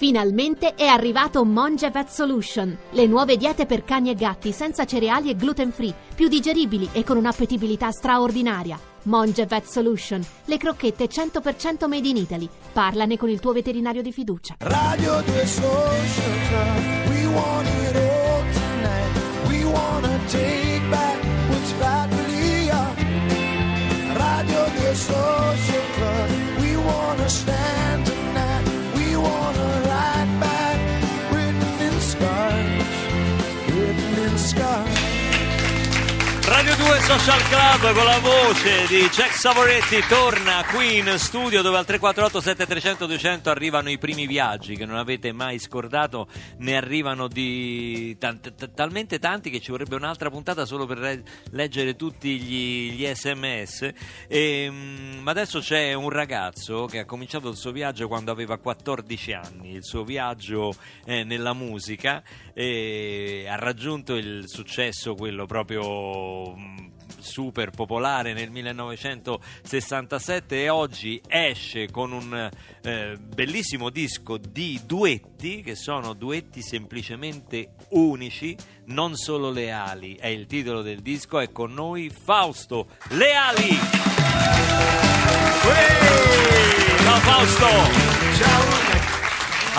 Finalmente è arrivato Monge Vet Solution, le nuove diete per cani e gatti senza cereali e gluten free, più digeribili e con un'appetibilità straordinaria. Monge Vet Solution, le crocchette 100% made in Italy. Parlane con il tuo veterinario di fiducia. Radio 2 Social Club, we want it all tonight. We wanna take back what's rightfully. Radio 2 Social Club, we wanna stand Radio 2 Social Club con la voce di Jack Savoretti torna qui in studio dove al 348 7300 200 arrivano i primi viaggi che non avete mai scordato, ne arrivano di tant- t- talmente tanti che ci vorrebbe un'altra puntata solo per re- leggere tutti gli, gli sms. E, mm, ma adesso c'è un ragazzo che ha cominciato il suo viaggio quando aveva 14 anni, il suo viaggio eh, nella musica e ha raggiunto il successo quello proprio mh, super popolare nel 1967 e oggi esce con un eh, bellissimo disco di duetti che sono duetti semplicemente unici non solo leali. È il titolo del disco è con noi Fausto Leali. Uè! ciao Fausto! Ciao,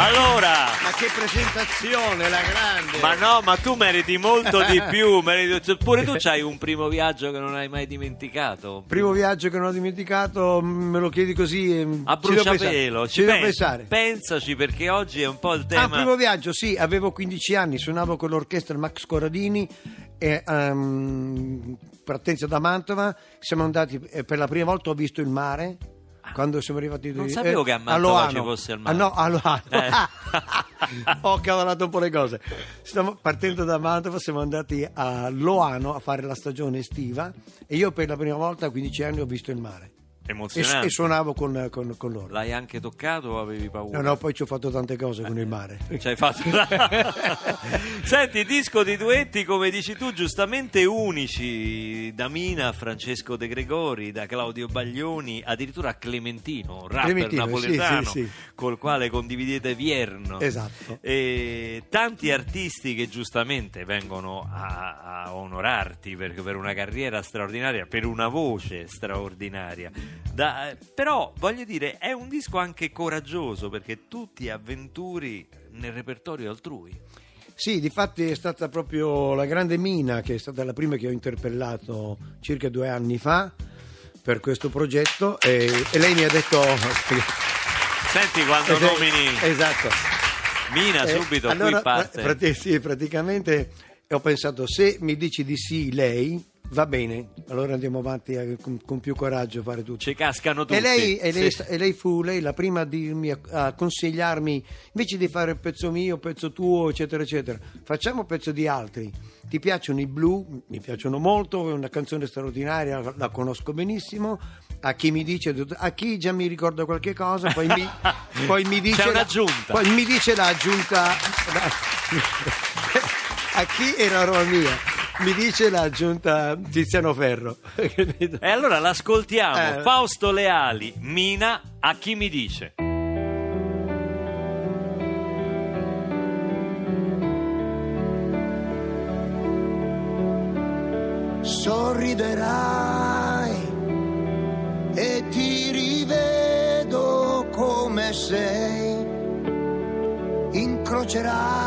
allora ma che presentazione, la grande! Ma no, ma tu meriti molto di più. meriti- cioè, Pure tu c'hai un primo viaggio che non hai mai dimenticato. Primo viaggio che non ho dimenticato, me lo chiedi così. e A bruciapelo, ci Ci devo pen- pensare. pensaci perché oggi è un po' il Ah, tema. primo viaggio, sì, avevo 15 anni, suonavo con l'orchestra Max Corradini e um, partenza da Mantova, siamo andati eh, per la prima volta ho visto il mare. Quando siamo arrivati. Non eh, sapevo che a Mantova ci fosse il mare. Ah, no, a Loano. Eh. ho cavolato un po' le cose. Stiamo partendo da Mantova, siamo andati a Loano a fare la stagione estiva e io per la prima volta a 15 anni ho visto il mare Emozionante. e suonavo con, con- con loro. L'hai anche toccato o avevi paura? No, no, poi ci ho fatto tante cose con il mare. Ci hai fatto Senti, disco di duetti, come dici tu, giustamente unici, da Mina a Francesco De Gregori, da Claudio Baglioni, addirittura a Clementino, un rapper Clementino, napoletano sì, sì, sì. col quale condividete Vierno. Esatto. E tanti artisti che giustamente vengono a, a onorarti per, per una carriera straordinaria, per una voce straordinaria. Da- eh, però voglio dire, è un disco anche coraggioso perché tu ti avventuri nel repertorio altrui. Sì, difatti è stata proprio la grande Mina che è stata la prima che ho interpellato circa due anni fa per questo progetto e, e lei mi ha detto... Senti quando nomini Esatto. Mina Eh, subito allora, qui parte. prati- sì, praticamente ho pensato se mi dici di sì lei va bene, allora andiamo avanti a- con, con più coraggio a fare tutto. Ci cascano tutti. E lei, e, lei, Sì. e lei fu lei la prima a, dirmi, a, a consigliarmi invece di fare pezzo mio, pezzo tuo, eccetera, eccetera, facciamo pezzo di altri. Ti piacciono i blu? Mi piacciono molto, è una canzone straordinaria, la, la conosco benissimo. A chi mi dice, a chi già mi ricorda qualche cosa, poi mi, poi mi dice. C'è la- un'aggiunta. Poi mi dice l'aggiunta. a chi era roba mia? Mi dice l'aggiunta Tiziano Ferro. E allora l'ascoltiamo. Eh. Fausto Leali, Mina, a chi mi dice? sorriderai e ti rivedo come sei. Incrocerai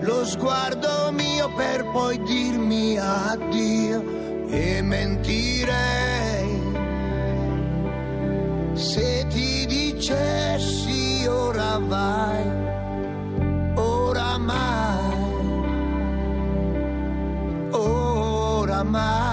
lo sguardo mio per poi dirmi addio e mentirei. Se ti dicessi ora vai, oramai oramai.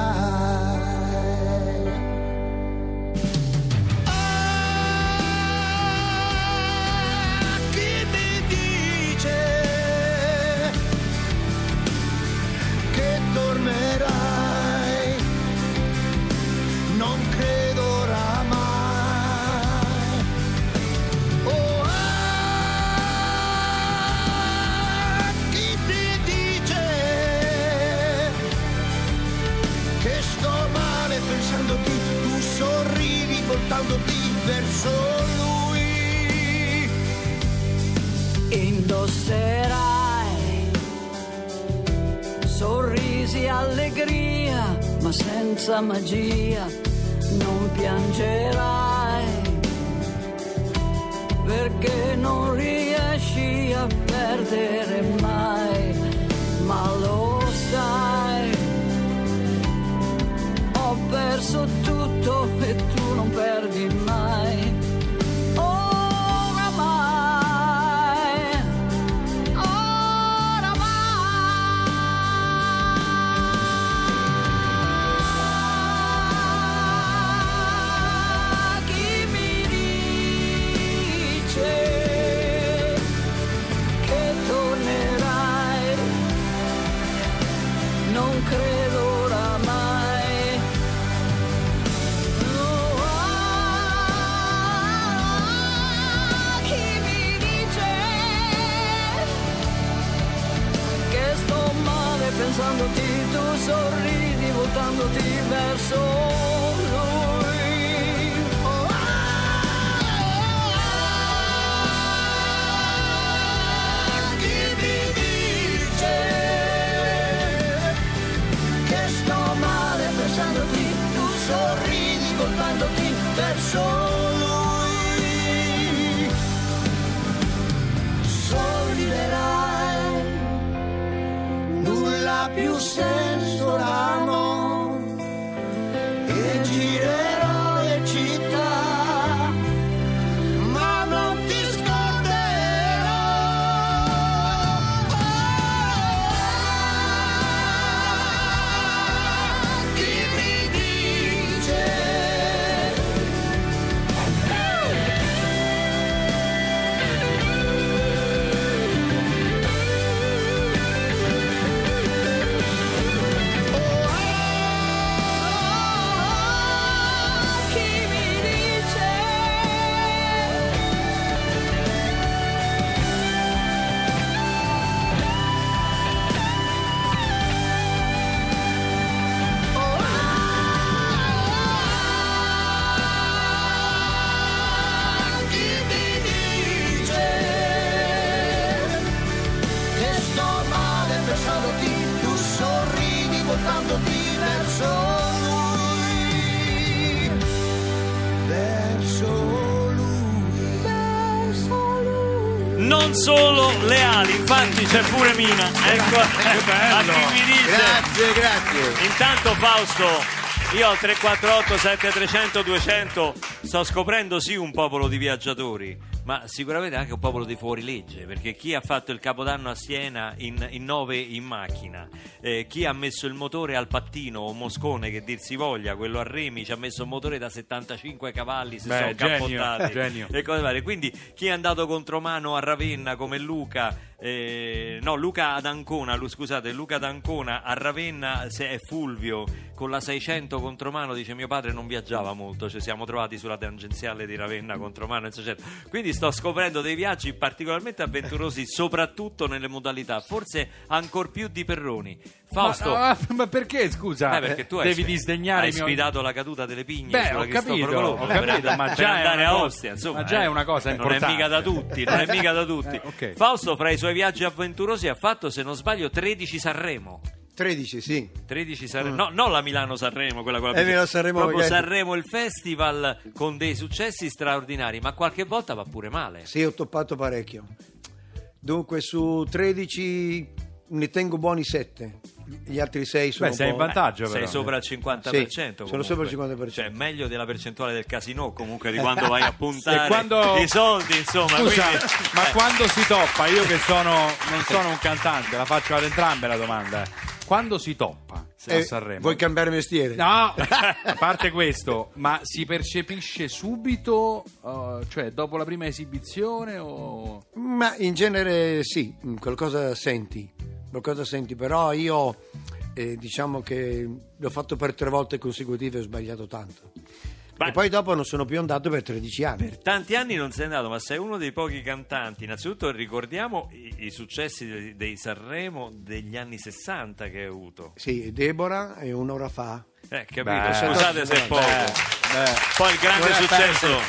Voltandoti verso lui. indosserai sorrisi, allegria, ma senza magia non piangerai perché non riesci a perdere mai, ma lo sai. Ho perso tutto e tu non perdi sorridi voltandoti verso lui. Sorriderai, nulla più senso oramai infatti c'è pure Mina. Ecco, a chi mi dice. Grazie, grazie. Intanto Fausto, io al 348 7300 200 sto scoprendo sì un popolo di viaggiatori, ma sicuramente anche un popolo di fuorilegge, perché chi ha fatto il capodanno a Siena in, in nove in macchina, eh, chi ha messo il motore al pattino o moscone che dir si voglia, quello a remi ci ha messo un motore da 75 cavalli, si Beh, sono genio, cappottati genio. e cose varie. Quindi chi è andato contromano a Ravenna come Luca, eh, no Luca ad Ancona, scusate, Luca ad Ancona a Ravenna se è Fulvio con la 600 contromano dice mio padre non viaggiava molto, ci siamo trovati sulla tangenziale di Ravenna contromano, eccetera. Quindi sto scoprendo dei viaggi particolarmente avventurosi, soprattutto nelle modalità, forse ancor più di Perroni. Fausto, Ma, ah, ma perché scusa? eh, perché tu hai, devi disdegnare hai mio- sfidato la caduta delle pigne Beh, sulla ho capito, Colombo ho capito, ma già è andare una a cosa- Ostia, insomma, ma già eh. è una cosa non è mica importante. da tutti, non è mica da tutti. Eh, ok. Fausto fra i suoi viaggi avventurosi ha fatto, se non sbaglio, 13 Sanremo. 13, sì. 13 Sanremo, no, non la Milano-Sanremo, quella con la Eh, Milano-Sanremo, proprio magari. Sanremo il festival con dei successi straordinari, ma qualche volta va pure male. Sì, ho toppato parecchio. Dunque, su 13 ne tengo buoni 7. Gli altri 6 sono Beh, sei in vantaggio Sei però. sopra il 50%. Sì, sono sopra il 50%. Cioè, meglio della percentuale del casino comunque di quando vai a puntare quando- i soldi, insomma. Scusa, quindi- ma eh, quando si toppa? Io che sono non sono un cantante, la faccio ad entrambe la domanda. Quando si toppa se a Eh, Sanremo? vuoi cambiare mestiere? No, a parte questo, ma si percepisce subito, uh, cioè dopo la prima esibizione o... Ma in genere sì, qualcosa senti, qualcosa senti, però io eh, diciamo che l'ho fatto per tre volte consecutive e ho sbagliato tanto. Ma- E poi dopo non sono più andato per 13 anni. Per tanti anni non sei andato, ma sei uno dei pochi cantanti. Innanzitutto ricordiamo i, i successi dei, dei Sanremo degli anni 60 che hai avuto. Sì, Deborah e un'ora fa Eh, capito, Beh, scusate se è poco. Beh, Poi il grande successo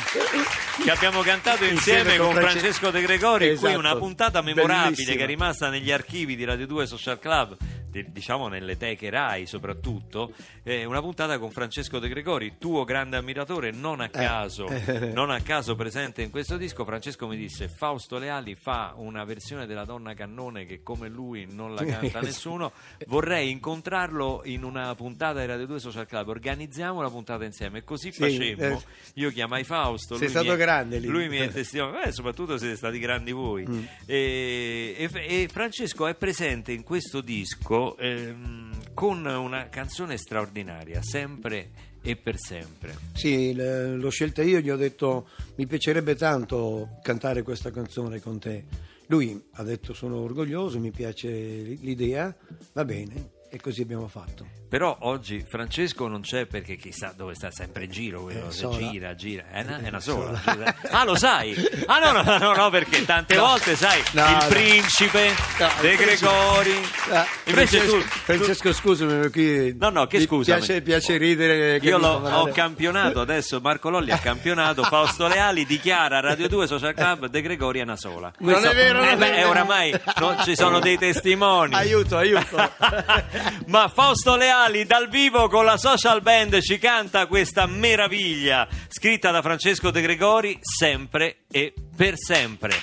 che abbiamo cantato insieme, Insieme con con France- Francesco De Gregori, qui Esatto. una puntata memorabile Bellissima. che è rimasta negli archivi di Radio 2 Social Club, di- diciamo nelle teche Rai soprattutto, eh, una puntata con Francesco De Gregori, tuo grande ammiratore, non a caso, eh. non a caso presente in questo disco. Francesco mi disse: Fausto Leali fa una versione della donna cannone che come lui non la canta nessuno. Vorrei incontrarlo in una puntata di Radio 2 Social Club. Organizziamo la puntata insieme. E così Sì, facemmo. eh. Io chiamai Fausto. Sei lui stato mi grande lì. Lui mi è testimone. Eh, soprattutto siete stati grandi voi. Mm. E, e- e Francesco è presente in questo disco ehm, con una canzone straordinaria, sempre e per sempre. Sì, l'ho scelta io, gli ho detto mi piacerebbe tanto cantare questa canzone con te. Lui ha detto sono orgoglioso, mi piace l'idea, va bene, e così abbiamo fatto. Però oggi Francesco non c'è perché chissà dove sta sempre in giro, quello, Eh, gira, gira, è una, è una Eh, sola. sola. Ah, lo sai? Ah, no, no, no, no, perché tante No. volte, sai, No, il principe, De. Gregori. Ah, Invece Francesco, tu, Francesco, scusami, qui No, no, che mi scusami. Piace, piace ridere. Io l'ho, ho non è- campionato adesso, Marco Lolli ha campionato, Fausto Leali dichiara a Radio 2 Social Club De Gregori è una sola. Non è vero, eh, non è vero. oramai no, ci sono dei testimoni. Aiuto, aiuto. Ma Fausto Leali dal vivo con la social band ci canta questa meraviglia scritta da Francesco De Gregori sempre e per sempre.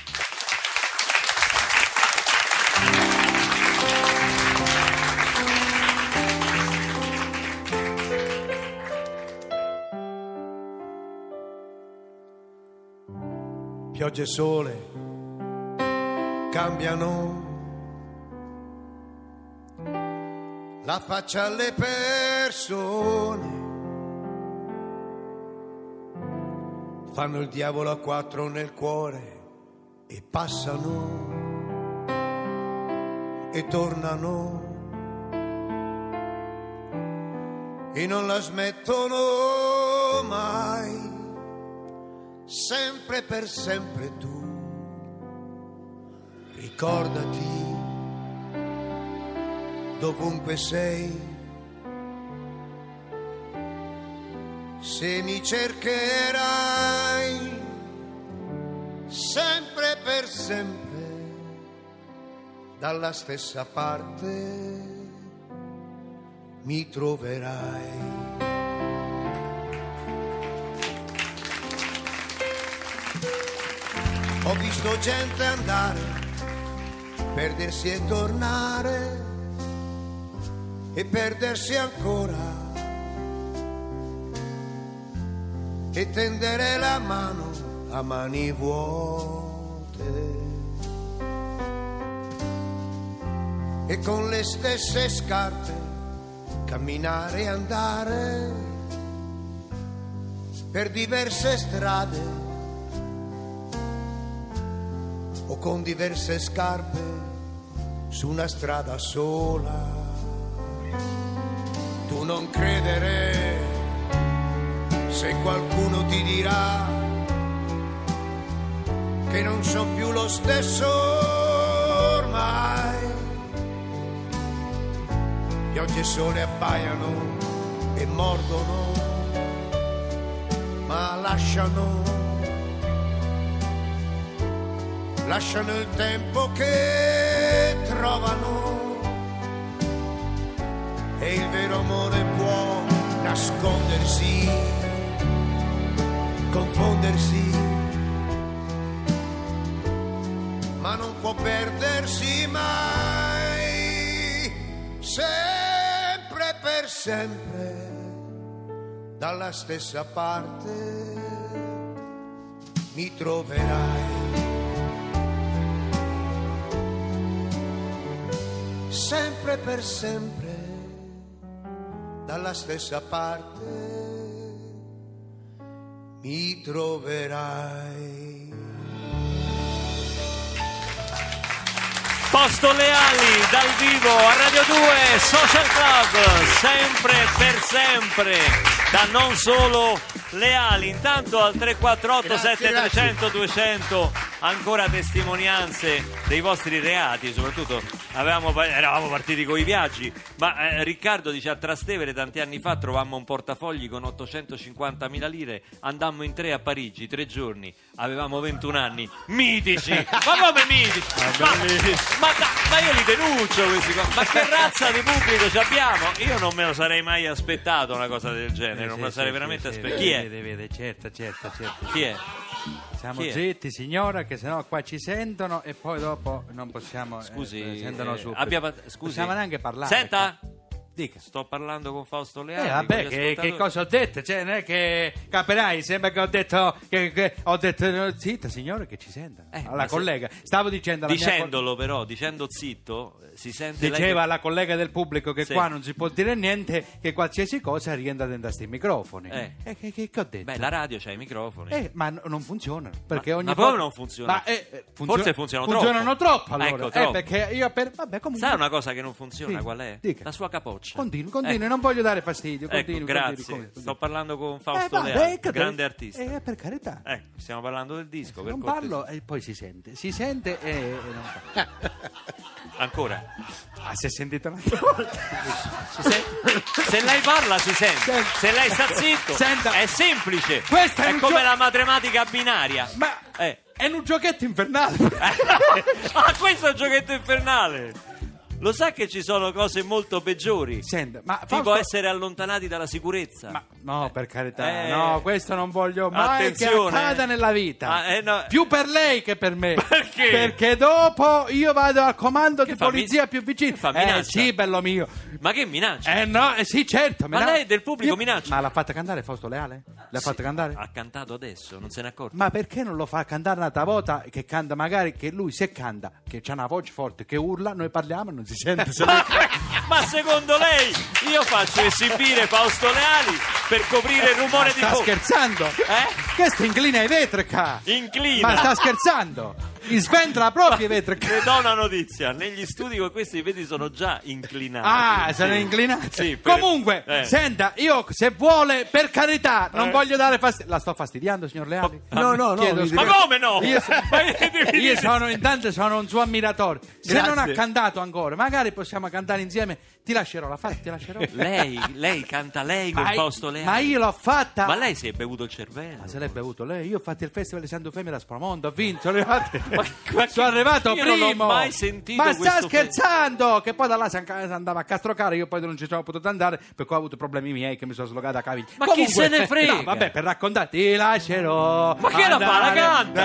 pioggia e sole cambiano la faccia alle persone. Fanno il diavolo a quattro nel cuore e passano e tornano e non la smettono mai sempre per sempre tu. Ricordati, dovunque sei, se mi cercherai, sempre per sempre, dalla stessa parte mi troverai. Ho visto gente andare, perdersi e tornare e perdersi ancora e tendere la mano a mani vuote e con le stesse scarpe camminare e andare per diverse strade o con diverse scarpe su una strada sola. Tu non credere se qualcuno ti dirà che non sono più lo stesso ormai. Piogge e sole abbaiano e mordono, ma lasciano lasciano il tempo che trovano e il vero amore può nascondersi, confondersi, ma non può perdersi mai, sempre per sempre, dalla stessa parte mi troverai. sempre per sempre dalla stessa parte mi troverai. Posto Leali dal vivo a Radio 2 Social Club, sempre per sempre, da non solo Leali. Intanto al 348 Grazie, 7300 200 ancora testimonianze dei vostri reati, soprattutto avevamo, eravamo partiti con i viaggi, ma eh, Riccardo dice a Trastevere tanti anni fa trovammo un portafogli con 850.000 lire, andammo in tre a Parigi, tre giorni, avevamo 21 anni, mitici, ma come mitici? Ma, ma da- ma io li denuncio questi qua, ma che razza di pubblico ci abbiamo? Io non me lo sarei mai aspettato una cosa del genere, non me lo sarei veramente aspettato. Chi è? Vede, vede, certo, certo, certo. Chi è? Siamo Chi è? zitti, signora, che sennò qua ci sentono e poi dopo non possiamo. Scusi, eh, sentono eh, subito. abbia scusi. Possiamo neanche parlare. Senta, Dica. sto parlando con Fausto Eh, Leali. vabbè, con gli che, che cosa ho detto? Cioè, non è che capirai, sembra che ho detto che, che ho detto zitta signore che ci senta. Eh, alla se- collega, stavo dicendo alla mia Dicendolo però, dicendo zitto, eh, si sente Diceva alla collega del pubblico che Sì. qua non si può dire niente, che qualsiasi cosa rientra dentro questi microfoni. Eh. E che, che- che ho detto? Beh, la radio c'ha i microfoni. Eh, ma n- non funzionano perché Ma- ogni ma volta come non funziona? Ma, eh, eh, Forse funzionano funzionano troppo. troppo. allora. Ecco, Eh, troppo. perché io per vabbè, comunque Sai una cosa che non funziona Sì, qual è? dica. La sua capoccia. Continui, continui, Ecco. non voglio dare fastidio. Ecco, Continui, grazie. continui. Sto parlando con Eh, Fausto Leali, che- grande artista. Eh, per carità. Ecco, stiamo parlando del disco. per non parlo e poi si sente. Si sente e, e non parlo. Ancora. Ah, si è sentito un'altra volta. Sente? Se lei parla si sente, Senta. se lei sta zitto Senta. è semplice. Questo è è come gio- la matematica binaria. Ma Eh. è un giochetto infernale. ah, questo è un giochetto infernale. Lo sa che ci sono cose molto peggiori. Senta, ma Tipo Fausto- essere allontanati dalla sicurezza. Ma no, per carità, Eh. no, questo non voglio mai Attenzione. che accada nella vita. Ah, eh, no. Più per lei che per me. Perché? Perché dopo io vado al comando di fa, polizia mi- più vicino. che fa, eh minaccia? sì, bello mio. Ma che minaccia? Eh no, eh sì, certo. Ma lei del pubblico minaccia? Ma l'ha fatta cantare Fausto Leale? L'ha fatta cantare? Ha cantato adesso, non se ne è accorto. Ma perché non lo fa cantare un'altra volta che canta magari che lui se canta, che ha una voce forte, che urla, noi parliamo e non si sente. se lei- Ma secondo lei io faccio esibire Fausto Leali per coprire il rumore di sta fondo? scherzando? Eh? Questo inclina i vetri qua. Inclina. Ma sta scherzando? Gli sventra proprio i vetri qua. Le do una notizia, negli studi con questi vedi sono già inclinati. Ah, Sì. è inclinato. Sì, per- Comunque, eh. senta, io se vuole, per carità, non Eh. voglio dare fastidio. La sto fastidiando, signor Leali? No, no, no, Chiedo scusa. Ma come no? Io, so- io sono intanto sono un suo ammiratore. Se Grazie. non ha cantato ancora, magari possiamo cantare insieme. Ti lascerò la fate, ti lascerò. Lei, lei canta lei con ma, Fausto Leali. ma io l'ho fatta. Ma lei si è bevuto il cervello. Ma se l'è bevuto lei? Io ho fatto il festival di Santo Femmina a Spramondo, ho vinto, sono arrivato, Ma sono arrivato io non primo. ho mai sentito Ma sta scherzando? Che poi da là si andava a Castrocare, io poi non ci sono potuto andare perché ho avuto problemi miei che mi sono slogata a caviglia. Ma chi se ne frega? No, vabbè, per raccontare, ti lascerò. Ma che la fa? La canta?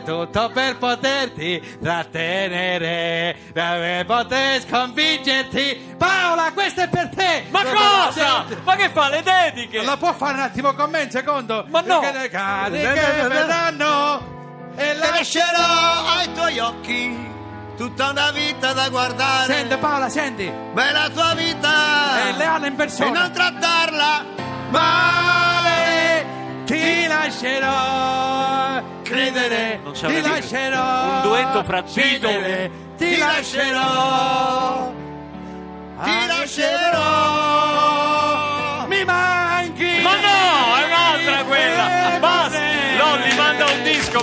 tutto per poterti trattenere, per poter sconfiggerti. Paola, questo è per te! Ma cosa? Ma che fa le dediche? La può fare un attimo con me, un secondo? Ma no. Perché che verranno e la... Lascerò ai tuoi occhi tutta una vita da guardare. Senti Paola, senti, Beh, la tua vita. È leale in e persona. non trattarla Male, ti lascerò credere, Non ti lascerò un duetto fra ti Ti lascerò, Ti lascerò.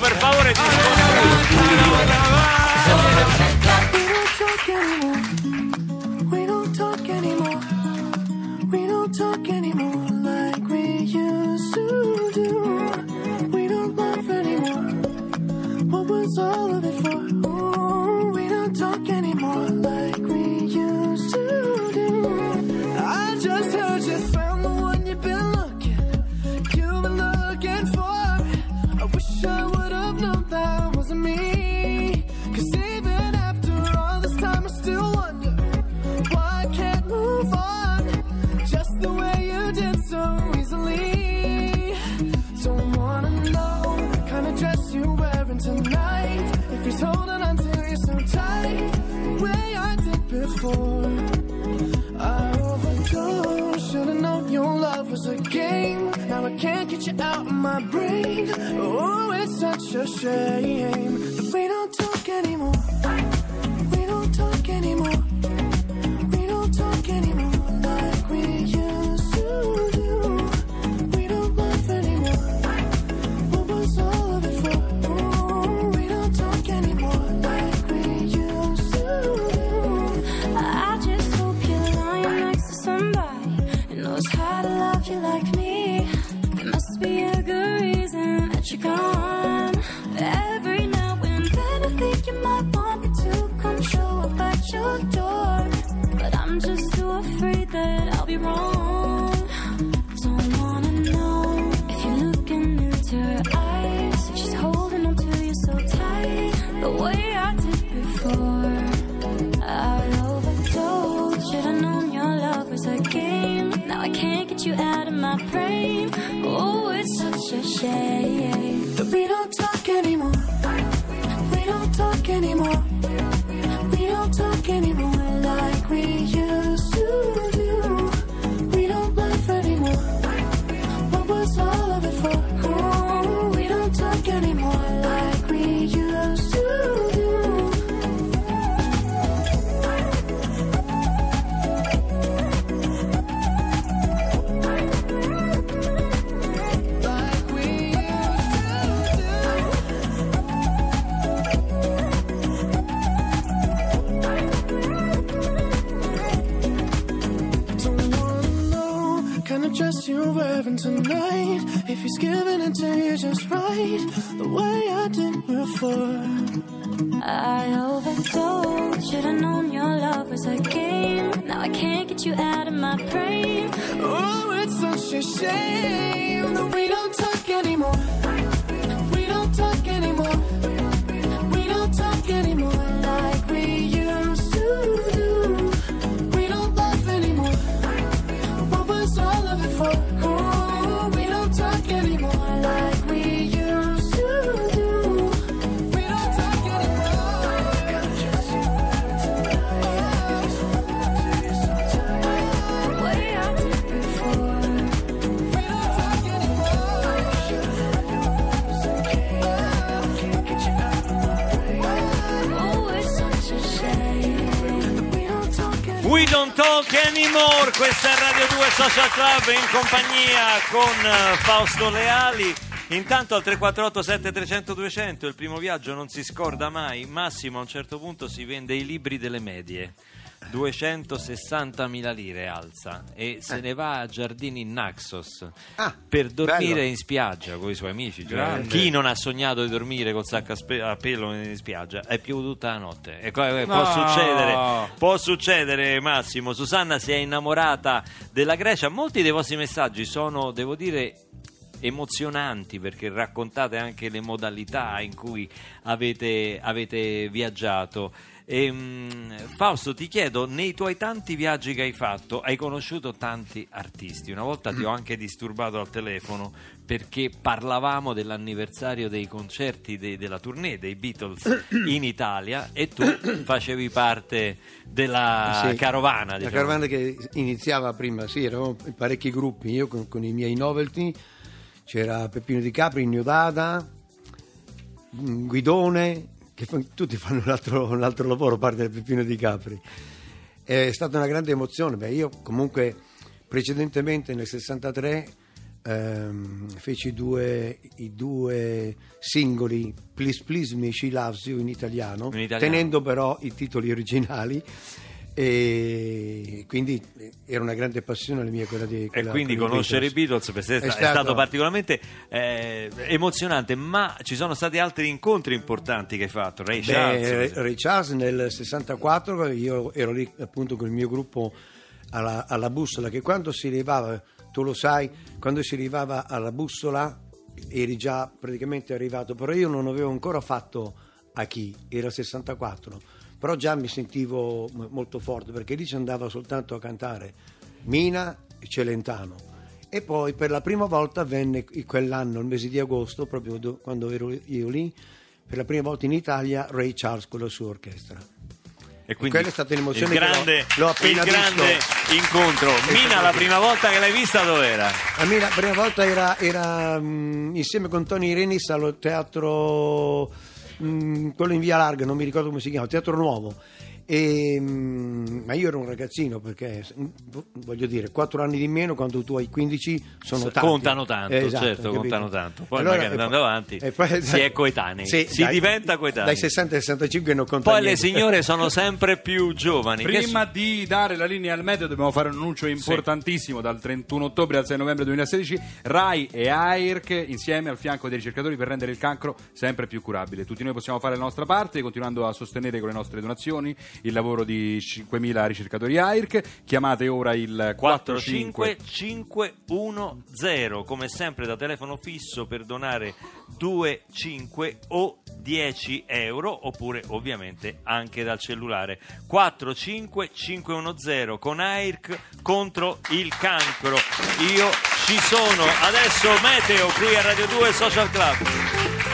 Per favore. Ti out my brain. Oh, it's such a shame that we don't talk anymore. Oh, it's such a shame. Social Club in compagnia con eh, Fausto Leali. Intanto al 348 7300 200 il primo viaggio non si scorda mai. Massimo a un certo punto si vende i libri delle medie. 260.000 lire alza e se ne va a Giardini Naxos Ah, per dormire bello. in spiaggia con i suoi amici. Cioè, Grande. chi non ha sognato di dormire col sacco a, spe- a pelo in spiaggia? È piovuto tutta la notte. E co- eh, può No. succedere, può succedere, Massimo. Susanna si è innamorata della Grecia. Molti dei vostri messaggi sono, devo dire, emozionanti perché raccontate anche le modalità in cui avete, avete viaggiato. Ehm, Fausto, ti chiedo, nei tuoi tanti viaggi che hai fatto, hai conosciuto tanti artisti. Una volta ti ho anche disturbato al telefono perché parlavamo dell'anniversario dei concerti dei- della tournée dei Beatles in Italia e tu facevi parte della Sì. carovana. La diciamo. carovana che iniziava prima, sì, eravamo parecchi gruppi, io con, con i miei novelty, c'era Peppino Di Capri, Niodada, mm, Guidone, che tutti fanno un altro, un altro lavoro a parte del Peppino Di Capri. È stata una grande emozione, beh, io comunque precedentemente nel 63 ehm, feci due, i due singoli Please Please Me, She Loves You in italiano, In italiano. tenendo però i titoli originali e quindi era una grande passione la mia quella di E quella quindi con i conoscere i Beatles. Beatles è, È sta- è stato, stato- particolarmente eh, emozionante, ma ci sono stati altri incontri importanti che hai fatto. Ray Beh, Charles, Ray- Charles nel 64 io ero lì appunto con il mio gruppo alla, alla bussola che quando si arrivava, tu lo sai, quando si arrivava alla bussola eri già praticamente arrivato, però io non avevo ancora fatto a chi, era il 64, però già mi sentivo molto forte perché lì ci andava soltanto a cantare Mina e Celentano. E poi per la prima volta venne quell'anno, il mese di agosto, proprio do- quando ero io lì, per la prima volta in Italia Ray Charles con la sua orchestra. e quindi quella è stata un'emozione il che l'ho- grande, l'ho appena il grande incontro. Mina, la prima volta che l'hai vista dov'era? A me la prima volta era, era, mm, insieme con Tony Renis al teatro, mm, quello in via Larga, non mi ricordo come si chiama, Teatro Nuovo. E, mm, ma io ero un ragazzino perché voglio dire, 4 anni di meno quando tu hai 15 sono tanti. contano tanto, Esatto, certo, capito? contano tanto. Poi Allora, magari andando poi- avanti poi- si è coetanei, Sì, si diventa coetanei. Dai 60 ai 65 non conta Poi le niente. signore sono sempre più giovani. Che Prima di dare la linea al meteo dobbiamo fare un annuncio importantissimo dal 31 ottobre al 6 novembre 2016 RAI e AIRC insieme al fianco dei ricercatori per rendere il cancro sempre più curabile. Tutti noi possiamo fare la nostra parte continuando a sostenere con le nostre donazioni il lavoro di 5.000 ricercatori AIRC. Chiamate ora il 45 45510 come sempre da telefono fisso per donare 2, 5 o 10 euro oppure ovviamente anche dal cellulare. 45510 con AIRC contro il cancro. Io ci sono. Adesso meteo qui a Radio 2 Social Club